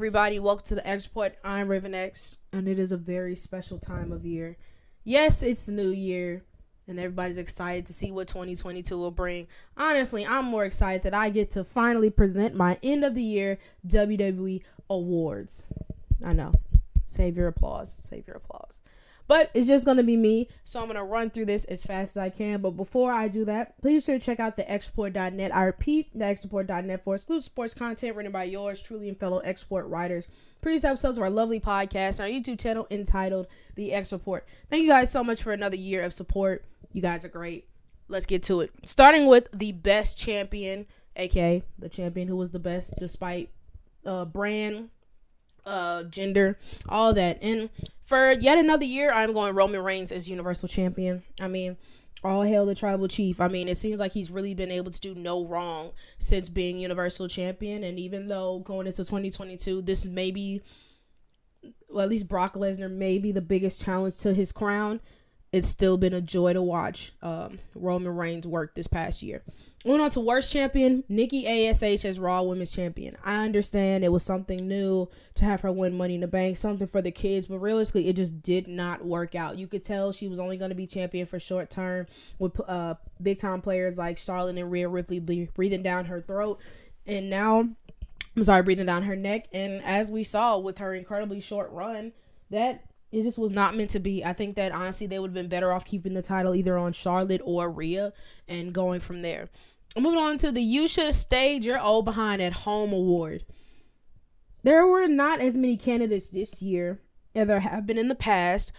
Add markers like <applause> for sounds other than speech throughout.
everybody. Welcome to the X Report. I'm Raven X, and it is a very special time of year. Yes, it's the new year, and everybody's excited to see what 2022 will bring. Honestly, I'm more excited that I get to finally present my end of the year WWE awards. I know. Save your applause. Save your applause. But it's just gonna be me, so I'm gonna run through this as fast as I can. But before I do that, please sure to check out the xreport.net. I repeat, the xreport.net for exclusive sports content written by yours truly and fellow X Report writers. Previous episodes of our lovely podcast on our YouTube channel entitled The X Report. Thank you guys so much for another year of support. You guys are great. Let's get to it. Starting with the best champion, aka the champion who was the best despite uh brand uh gender all that. And for yet another year i'm going roman reigns as universal champion. I mean all hail the tribal chief. I mean it seems like he's really been able to do no wrong since being universal champion. And even though going into 2022 this may be well at least brock lesnar may be the biggest challenge to his crown it's still been a joy to watch um, roman reigns work this past year Moving on to worst champion, Nikki Ash as Raw Women's Champion. I understand it was something new to have her win Money in the Bank, something for the kids, but realistically, it just did not work out. You could tell she was only going to be champion for short term with uh, big time players like Charlotte and Rhea Ripley breathing down her throat, and now I'm sorry, breathing down her neck. And as we saw with her incredibly short run, that it just was not meant to be. I think that honestly they would have been better off keeping the title either on Charlotte or Rhea and going from there. Moving on to the You Should Stayed Your Old Behind at Home Award. There were not as many candidates this year as there have been in the past,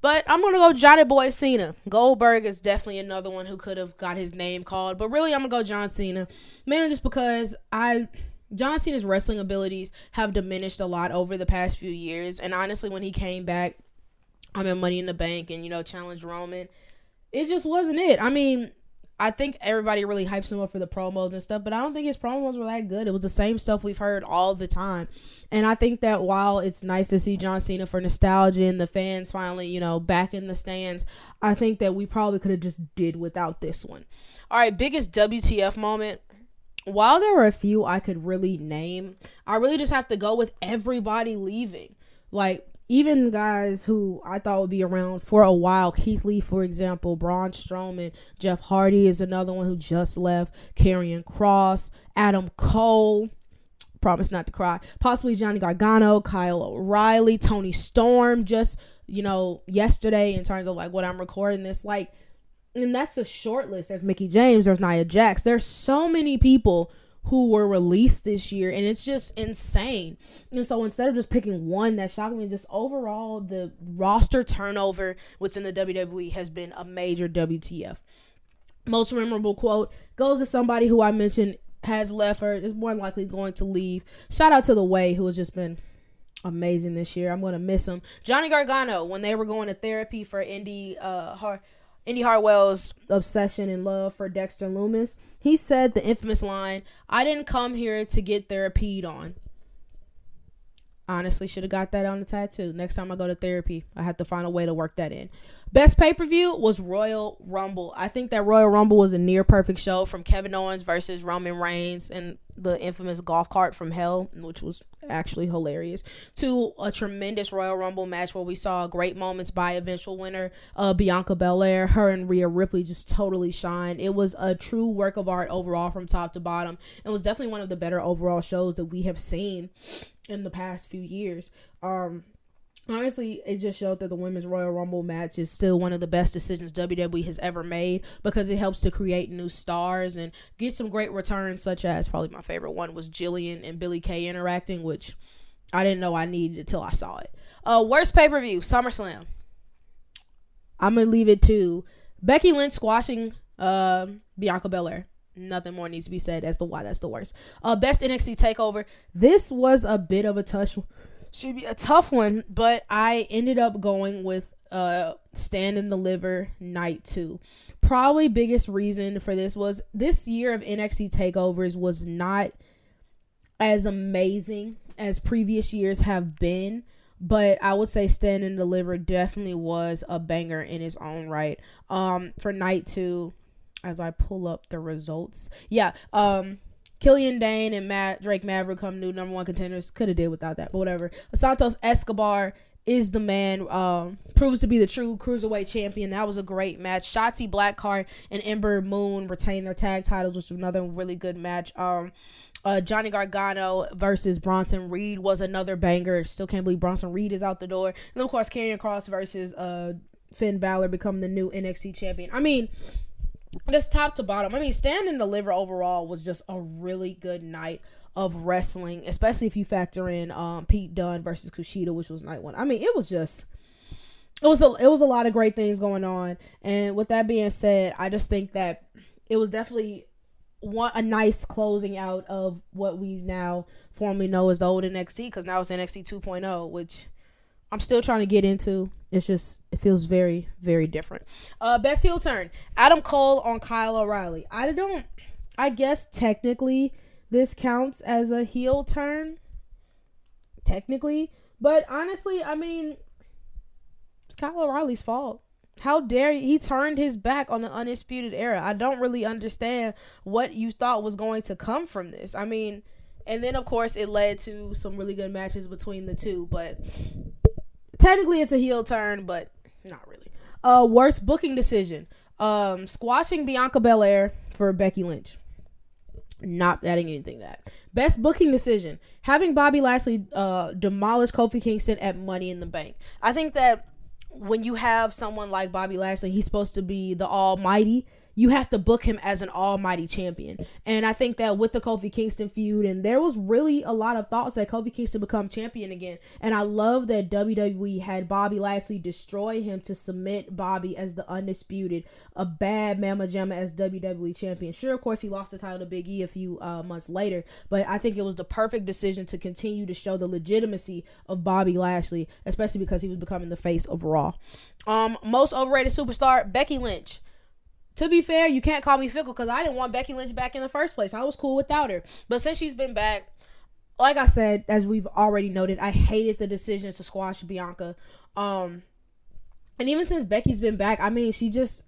but I'm gonna go Johnny Boy Cena. Goldberg is definitely another one who could have got his name called, but really I'm gonna go John Cena, mainly just because I John Cena's wrestling abilities have diminished a lot over the past few years, and honestly, when he came back, I'm in Money in the Bank and you know challenged Roman, it just wasn't it. I mean, I think everybody really hypes him up for the promos and stuff, but I don't think his promos were that good. It was the same stuff we've heard all the time. And I think that while it's nice to see John Cena for nostalgia and the fans finally, you know, back in the stands, I think that we probably could have just did without this one. All right, biggest WTF moment. While there were a few I could really name, I really just have to go with everybody leaving. Like even guys who I thought would be around for a while, Keith Lee, for example, Braun Strowman, Jeff Hardy is another one who just left, Karrion Kross, Adam Cole, promise not to cry, possibly Johnny Gargano, Kyle O'Reilly, Toni Storm, just, you know, yesterday in terms of like what I'm recording this, like, and that's a short list. There's Mickie James, there's Nia Jax, there's so many people who were released this year and it's just insane. And so instead of just picking one that shocked me just overall the roster turnover within the wwe has been a major wtf most memorable quote goes to somebody who i mentioned has left or is more likely going to leave. Shout out to the way who has just been amazing this year. I'm to miss him. Johnny gargano when they were going to therapy for Indi uh Har- Indi Hartwell's obsession and love for Dexter Lumis, he said the infamous line, I didn't come here to get therapied on. Honestly, should have got that on the tattoo. Next time I go to therapy, I have to find a way to work that in. Best pay per view was Royal Rumble. I think that Royal Rumble was a near perfect show from Kevin Owens versus Roman Reigns and the infamous golf cart from hell, which was actually hilarious, to a tremendous Royal Rumble match where we saw great moments by eventual winner uh, Bianca Belair. Her and Rhea Ripley just totally shine. It was a true work of art overall from top to bottom. It was definitely one of the better overall shows that we have seen in the past few years. Um, honestly, it just showed that the women's Royal Rumble match is still one of the best decisions WWE has ever made because it helps to create new stars and get some great returns, such as probably my favorite one was Jillian and Billie Kay interacting, which I didn't know I needed until I saw it. Uh, worst pay per view, SummerSlam. I'm gonna leave it to Becky Lynch squashing uh, Bianca Belair nothing more needs to be said as to why that's the worst. Uh, best NXT takeover. This was a bit of a tough, should be a tough one, but I ended up going with uh Stand and Deliver Night Two. Probably biggest reason for this was this year of NXT takeovers was not as amazing as previous years have been. But I would say Stand and Deliver definitely was a banger in its own right. Um, for night two, as I pull up the results. Yeah, um Killian Dain and Matt Drake Maverick come new number one contenders. Could have did without that, but whatever. Santos Escobar is the man. Um, proves to be the true cruiserweight champion. That was a great match. Shotzi Blackheart and Ember Moon retain their tag titles, which was another really good match. Um, uh, Johnny Gargano versus Bronson Reed was another banger. Still can't believe Bronson Reed is out the door. And of course, Karrion Kross versus uh, Finn Balor become the new NXT champion. I mean, just top to bottom. I mean, Stand and Deliver overall was just a really good night of wrestling, especially if you factor in um, Pete Dunne versus Kushida, which was night one. I mean, it was just it was a it was a lot of great things going on. And with that being said, I just think that it was definitely one a nice closing out of what we now formally know as the old NXT because now it's NXT 2.0, which I'm still trying to get into. It's just it feels very very different. Uh, best heel turn: Adam Cole on Kyle O'Reilly. I don't. I guess technically this counts as a heel turn. Technically, but honestly, I mean, it's Kyle O'Reilly's fault. How dare he? He turned his back on the undisputed era. I don't really understand what you thought was going to come from this. I mean, and then of course it led to some really good matches between the two, but technically it's a heel turn, but not really. Uh, worst booking decision: um, squashing Bianca Belair for Becky Lynch. Not adding anything to that. Best booking decision: having Bobby Lashley uh, demolish Kofi Kingston at Money in the Bank. I think that when you have someone like Bobby Lashley, he's supposed to be the almighty you have to book him as an almighty champion. And I think that with the Kofi Kingston feud, and there was really a lot of thoughts that Kofi Kingston become champion again. And I love that WWE had Bobby Lashley destroy him to submit Bobby as the undisputed, a bad Mama Jamma as WWE champion. Sure, of course, he lost the title to Big E a few uh, months later, but I think it was the perfect decision to continue to show the legitimacy of Bobby Lashley, especially because he was becoming the face of Raw. Um, most overrated superstar Becky Lynch. To be fair, you can't call me fickle because I didn't want Becky Lynch back in the first place. I was cool without her. But since she's been back, like I said, as we've already noted, I hated the decision to squash Bianca. Um, and even since Becky's been back, I mean, she just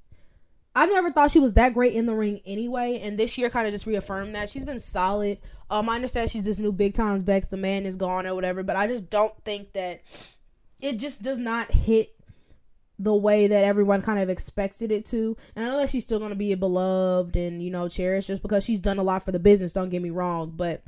I never thought she was that great in the ring anyway, and this year kind of just reaffirmed that she's been solid. Um, I understand she's this new big times Bex, the man is gone or whatever, but I just don't think that it just does not hit the way that everyone kind of expected it to. And I know that she's still going to be beloved and, you know, cherished just because she's done a lot for the business. Don't get me wrong. But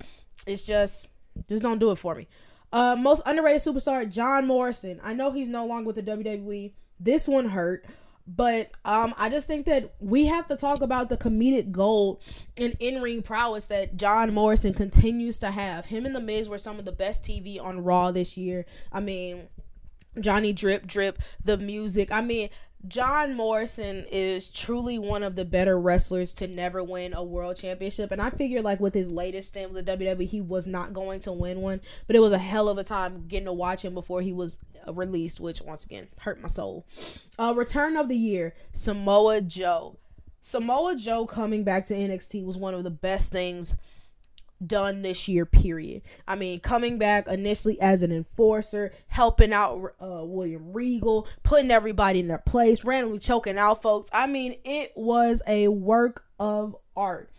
it's just, just don't do it for me. Uh, most underrated superstar, John Morrison. I know he's no longer with the WWE. This one hurt. But um, I just think that we have to talk about the comedic gold and in ring prowess that John Morrison continues to have. Him and The Miz were some of the best TV on Raw this year. I mean, Johnny Drip Drip, the music. I mean, John Morrison is truly one of the better wrestlers to never win a world championship. And I figure, like, with his latest stint with the WWE, he was not going to win one. But it was a hell of a time getting to watch him before he was released, which, once again, hurt my soul. Uh, Return of the Year Samoa Joe. Samoa Joe coming back to NXT was one of the best things done this year period. I mean coming back initially as an enforcer helping out uh, william regal putting everybody in their place randomly choking out folks. I mean it was a work of art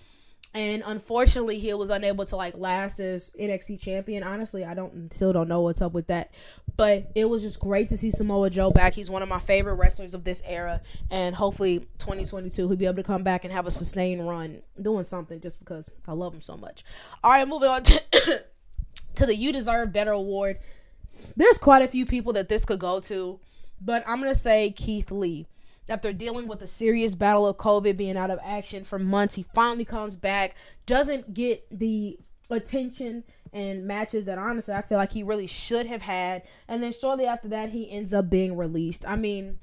and unfortunately he was unable to like last as NXT champion. Honestly, I don't still don't know what's up with that. But it was just great to see Samoa Joe back. He's one of my favorite wrestlers of this era and hopefully 2022 he'll be able to come back and have a sustained run doing something just because I love him so much. All right, moving on to, <coughs> to the You Deserve Better award. There's quite a few people that this could go to, but I'm going to say Keith Lee after dealing with a serious battle of COVID, being out of action for months, he finally comes back, doesn't get the attention and matches that honestly I feel like he really should have had. And then shortly after that, he ends up being released. I mean,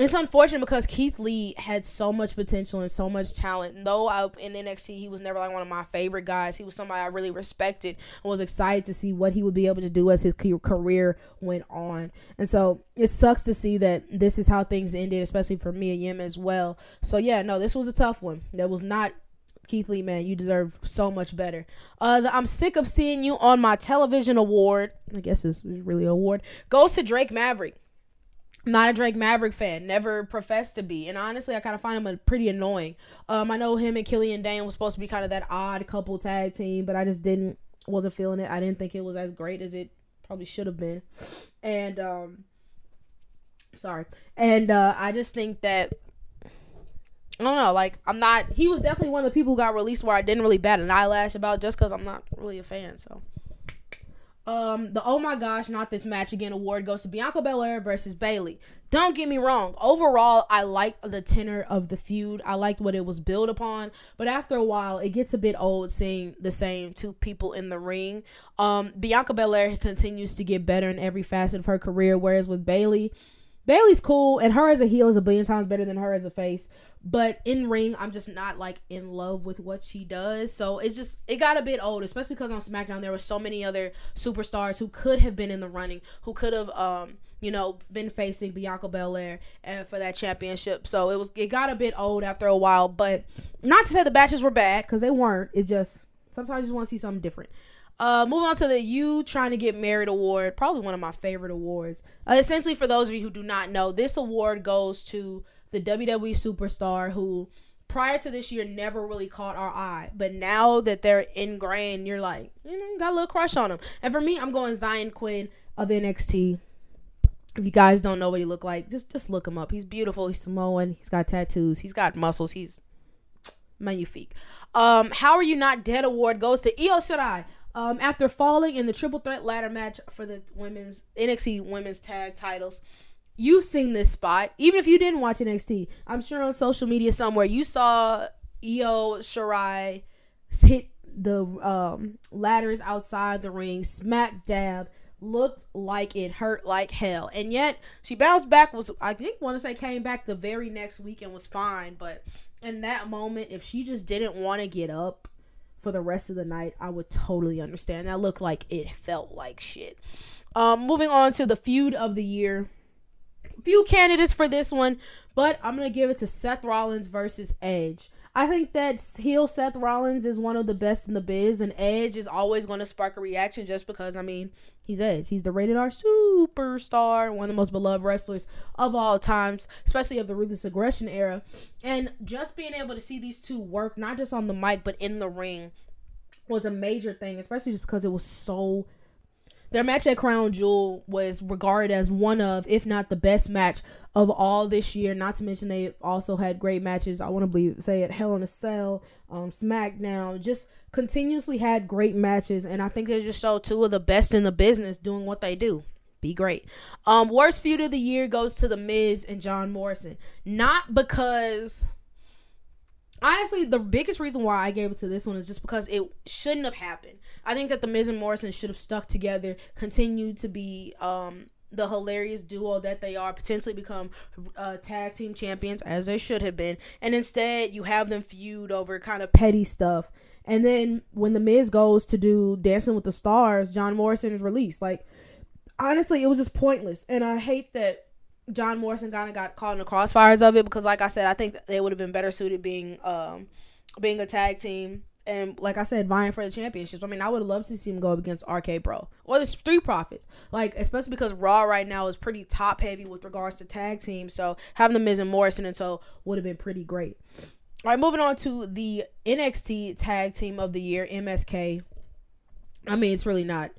it's unfortunate because Keith Lee had so much potential and so much talent. Though I, in NXT he was never like one of my favorite guys, he was somebody I really respected and was excited to see what he would be able to do as his career went on. And so it sucks to see that this is how things ended, especially for me and Yim as well. So yeah, no, this was a tough one. That was not Keith Lee, man, you deserve so much better. Uh, the, I'm sick of seeing you on my television award. I guess it's really an award. Goes to Drake Maverick. Not a Drake Maverick fan, never professed to be, and honestly, I kind of find him a pretty annoying. Um, I know him and Killian Dain was supposed to be kind of that odd couple tag team, but I just didn't wasn't feeling it. I didn't think it was as great as it probably should have been, and um, sorry, and uh, I just think that I don't know. Like, I'm not. He was definitely one of the people who got released where I didn't really bat an eyelash about just because I'm not really a fan. So, um, the oh my gosh, not this match again award goes to Bianca Belair versus Bayley. Don't get me wrong. Overall, I liked the tenor of the feud. I liked what it was built upon. But after a while, it gets a bit old seeing the same two people in the ring. Um, Bianca Belair continues to get better in every facet of her career, whereas with Bayley Bayley's cool, and her as a heel is a billion times better than her as a face. But in ring, I'm just not like in love with what she does. So it just it got a bit old, especially because on SmackDown there were so many other superstars who could have been in the running, who could have um you know been facing Bianca Belair and for that championship. So it was it got a bit old after a while. But not to say the batches were bad because they weren't. It just sometimes you want to see something different. Uh, moving on to the You Trying to Get Married award, probably one of my favorite awards. Uh, essentially, for those of you who do not know, this award goes to the WWE superstar who, prior to this year, never really caught our eye. But now that they're ingrained, you're like, you know, got a little crush on them. And for me, I'm going Zion Quinn of NXT. If you guys don't know what he looked like, just just look him up. He's beautiful. He's Samoan. He's got tattoos. He's got muscles. He's magnifique. Um, How Are You Not Dead award goes to Io Shirai um, after falling in the triple threat ladder match for the women's NXT women's tag titles. You've seen this spot, even if you didn't watch NXT. I'm sure on social media somewhere you saw Io Shirai hit the um, ladders outside the ring, smack dab, looked like it hurt like hell. And yet she bounced back was I think want to say came back the very next week and was fine, but in that moment if she just didn't want to get up for the rest of the night, I would totally understand. That looked like it felt like shit. Um, moving on to the feud of the year. Few candidates for this one, but I'm gonna give it to Seth Rollins versus Edge. I think that heel Seth Rollins is one of the best in the biz, and Edge is always going to spark a reaction just because, I mean, he's Edge. He's the rated R superstar, one of the most beloved wrestlers of all times, especially of the Ruthless Aggression era. And just being able to see these two work, not just on the mic, but in the ring, was a major thing, especially just because it was so their match at Crown Jewel was regarded as one of, if not the best match of all this year. Not to mention they also had great matches. I want to believe say at Hell in a Cell, um, SmackDown, just continuously had great matches, and I think they just showed two of the best in the business doing what they do be great. Um, worst feud of the year goes to the Miz and John Morrison. Not because honestly, the biggest reason why I gave it to this one is just because it shouldn't have happened. I think that the Miz and Morrison should have stuck together, continued to be um, the hilarious duo that they are, potentially become uh, tag team champions as they should have been, and instead you have them feud over kind of petty stuff. And then when the Miz goes to do Dancing with the Stars, John Morrison is released. Like honestly, it was just pointless, and I hate that John Morrison kind of got caught in the crossfires of it because, like I said, I think they would have been better suited being um being a tag team and like I said, vying for the championships. I mean, I would love to see him go up against RK Bro or the Street Profits. Like, especially because Raw right now is pretty top heavy with regards to tag teams. So having the Miz and Morrison and so would have been pretty great. All right, moving on to the NXT Tag Team of the Year, MSK. I mean, it's really not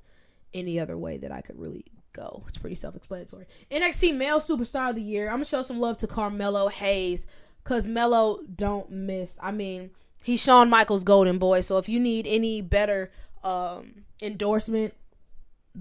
any other way that I could really go. It's pretty self-explanatory. NXT Male Superstar of the Year. I'm gonna show some love to Carmelo Hayes because Melo don't miss. I mean, he's Shawn Michaels' golden boy. So if you need any better um, endorsement,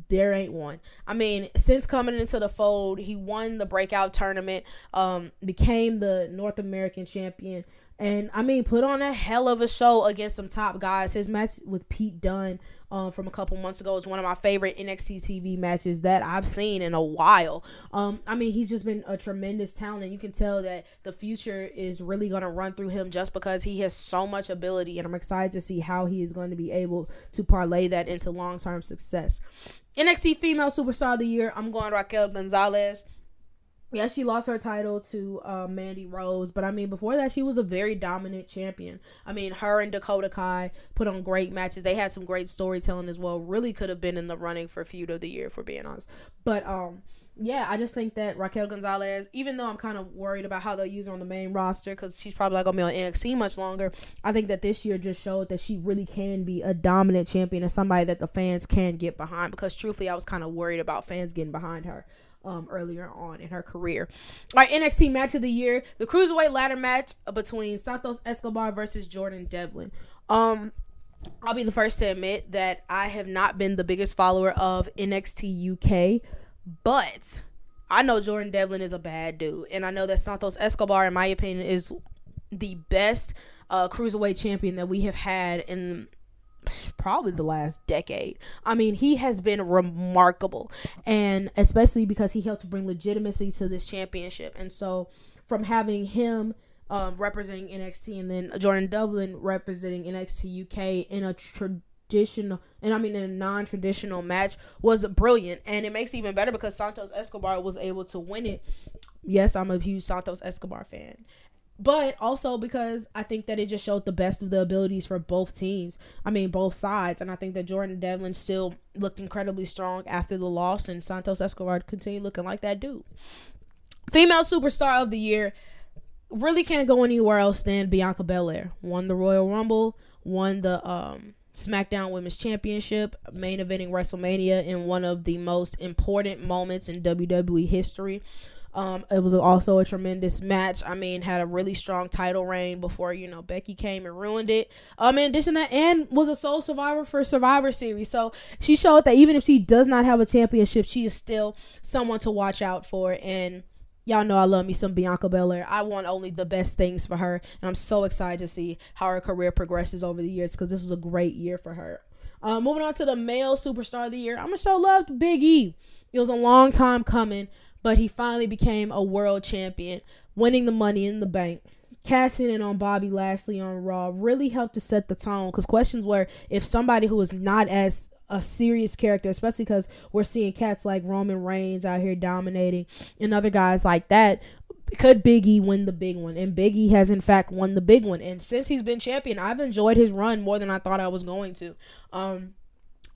there ain't one. I mean, since coming into the fold, he won the breakout tournament, um, became the North American champion, and I mean, put on a hell of a show against some top guys. His match with Pete Dunne um, from a couple months ago is one of my favorite NXT TV matches that I've seen in a while. Um, I mean, he's just been a tremendous talent, and you can tell that the future is really going to run through him just because he has so much ability. And I'm excited to see how he is going to be able to parlay that into long term success. NXT Female Superstar of the Year, I'm going Raquel Gonzalez yeah, she lost her title to uh, Mandy Rose, but I mean, before that, she was a very dominant champion. I mean, her and Dakota Kai put on great matches. They had some great storytelling as well. Really could have been in the running for feud of the year, for being honest. But um, yeah, I just think that Raquel Gonzalez, even though I'm kind of worried about how they'll use her on the main roster because she's probably not gonna be on NXT much longer, I think that this year just showed that she really can be a dominant champion and somebody that the fans can get behind. Because truthfully, I was kind of worried about fans getting behind her. Um, earlier on in her career. Our NXT match of the year, the cruiserweight ladder match between Santos Escobar versus Jordan Devlin. Um, I'll be the first to admit that I have not been the biggest follower of NXT UK, but I know Jordan Devlin is a bad dude, and I know that Santos Escobar, in my opinion, is the best uh, cruiserweight champion that we have had in probably the last decade. I mean, he has been remarkable, and especially because he helped bring legitimacy to this championship. And so, from having him um, representing NXT and then Jordan Devlin representing NXT UK in a traditional and I mean in a non-traditional match was brilliant, and it makes it even better because Santos Escobar was able to win it. Yes, I'm a huge Santos Escobar fan, but also because I think that it just showed the best of the abilities for both teams. I mean, both sides. And I think that Jordan Devlin still looked incredibly strong after the loss, and Santos Escobar continued looking like that dude. Female superstar of the year really can't go anywhere else than Bianca Belair. Won the Royal Rumble, won the um, SmackDown Women's Championship, main eventing WrestleMania in one of the most important moments in WWE history. Um, it was also a tremendous match. I mean, had a really strong title reign before you know Becky came and ruined it. Um, in addition to that, and was a sole survivor for Survivor Series. So she showed that even if she does not have a championship, she is still someone to watch out for. And y'all know I love me some Bianca Belair. I want only the best things for her, and I'm so excited to see how her career progresses over the years because this was a great year for her. Uh, moving on to the male superstar of the year, I'm gonna show love to Big E. It was a long time coming but he finally became a world champion, winning the money in the bank. Cashing in on Bobby Lashley on Raw really helped to set the tone because questions were if somebody who is not as a serious character, especially because we're seeing cats like Roman Reigns out here dominating and other guys like that. Could Biggie win the big one? And Biggie has in fact won the big one. And since he's been champion, I've enjoyed his run more than I thought I was going to. Um,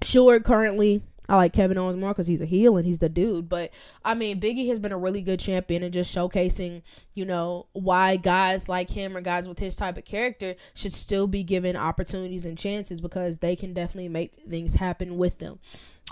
sure, currently I like Kevin Owens more because he's a heel and he's the dude. But I mean, Biggie has been a really good champion and just showcasing, you know, why guys like him or guys with his type of character should still be given opportunities and chances because they can definitely make things happen with them.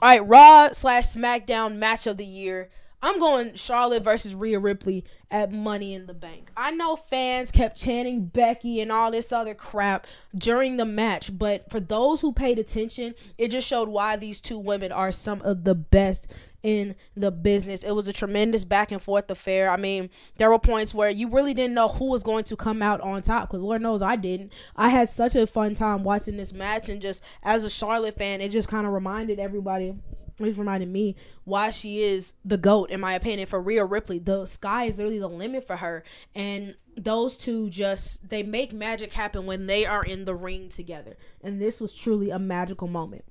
All right, Raw slash SmackDown match of the year. I'm going Charlotte versus Rhea Ripley at Money in the Bank. I know fans kept chanting Becky and all this other crap during the match, but for those who paid attention, it just showed why these two women are some of the best in the business. It was a tremendous back and forth affair. I mean, there were points where you really didn't know who was going to come out on top because Lord knows I didn't. I had such a fun time watching this match, and just as a Charlotte fan, it just kind of reminded everybody it reminded me why she is the GOAT, in my opinion, for Rhea Ripley. The sky is really the limit for her. And those two just, they make magic happen when they are in the ring together. And this was truly a magical moment.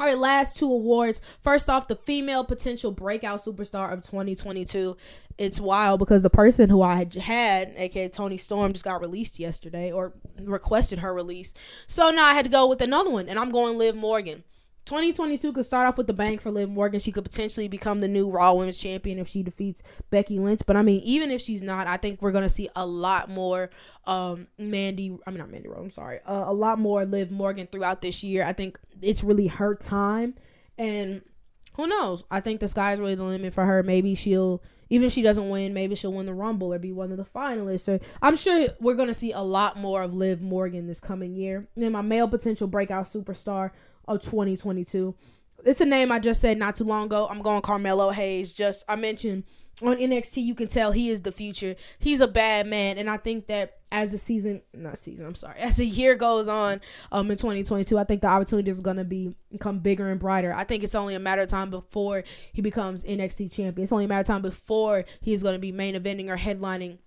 All right, last two awards. First off, the female potential breakout superstar of 2022. It's wild because the person who I had had, aka Toni Storm, just got released yesterday or requested her release. So now I had to go with another one, and I'm going Liv Morgan. 2022 could start off with the bank for Liv Morgan. She could potentially become the new Raw Women's Champion if she defeats Becky Lynch. But I mean, even if she's not, I think we're gonna see a lot more um, Mandy. I mean, not Mandy Rose. I'm sorry. Uh, a lot more Liv Morgan throughout this year. I think it's really her time, and who knows? I think the sky's really the limit for her. Maybe she'll. Even if she doesn't win, maybe she'll win the Rumble or be one of the finalists. So I'm sure we're going to see a lot more of Liv Morgan this coming year. And my male potential breakout superstar, of 2022. It's a name I just said not too long ago. I'm going Carmelo Hayes. Just I mentioned on NXT, you can tell he is the future. He's a bad man, and I think that as the season, not season, I'm sorry, <laughs> as the year goes on, um, in 2022, I think the opportunity is gonna be become bigger and brighter. I think it's only a matter of time before he becomes NXT champion. It's only a matter of time before he's gonna be main eventing or headlining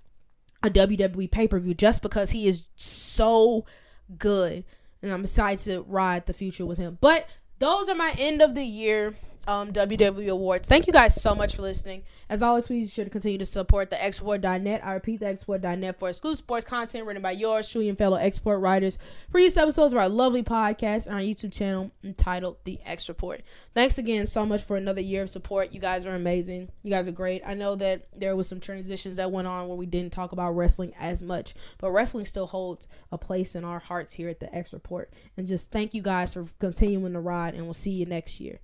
a WWE pay per view, just because he is so good and I'm excited to ride the future with him. But those are my end of the year um, WWE Awards. Thank you guys so much for listening. As always, please should continue to support the xreport.net. I repeat, the xreport.net for exclusive sports content written by yours truly and fellow X Report writers. Previous episodes of our lovely podcast and our YouTube channel entitled The X Report. Thanks again so much for another year of support. You guys are amazing. You guys are great. I know that there was some transitions that went on where we didn't talk about wrestling as much, but wrestling still holds a place in our hearts here at the X Report. And just thank you guys for continuing the ride, and we'll see you next year.